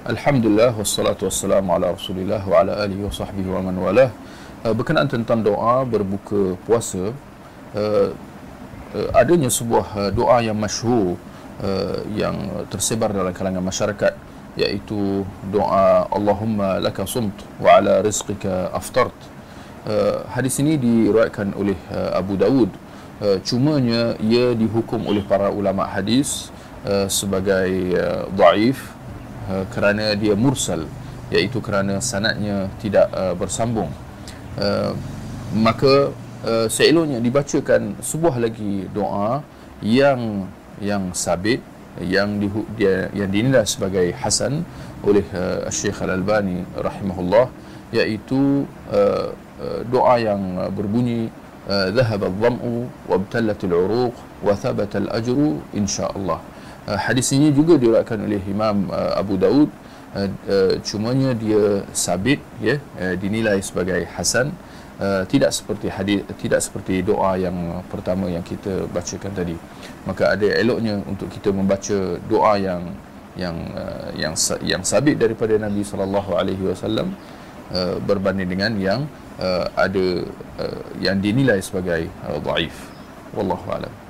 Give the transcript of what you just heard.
Alhamdulillah wassalatu wassalamu ala Rasulillah wa ala alihi wa sahbihi wa man walah. Uh, berkenaan tentang doa berbuka puasa, uh, uh, adanya sebuah doa yang masyhur yang tersebar dalam kalangan masyarakat iaitu doa Allahumma laka sumt wa ala rizqika aftart. Hadis ini diriwayatkan oleh Abu Dawud. Cumanya ia dihukum oleh para ulama hadis sebagai dhaif Uh, kerana dia mursal iaitu kerana sanadnya tidak uh, bersambung uh, maka uh, seeloknya dibacakan sebuah lagi doa yang yang sabit yang di, dia yang dinilai sebagai hasan oleh uh, Syekh Al-Albani rahimahullah iaitu uh, uh, doa yang berbunyi ذهب الظمأ وابتلت العروق وثبت الأجر إن شاء الله Uh, hadis ini juga diriwayatkan oleh Imam uh, Abu Daud. Uh, cumanya dia sabit ya dinilai sebagai hasan. Tidak seperti hadis tidak seperti doa yang pertama yang kita bacakan tadi. Maka ada eloknya untuk kita membaca doa yang yang yang yang sabit daripada Nabi sallallahu alaihi wasallam berbanding dengan yang ada yang dinilai sebagai dhaif. Wallahu alam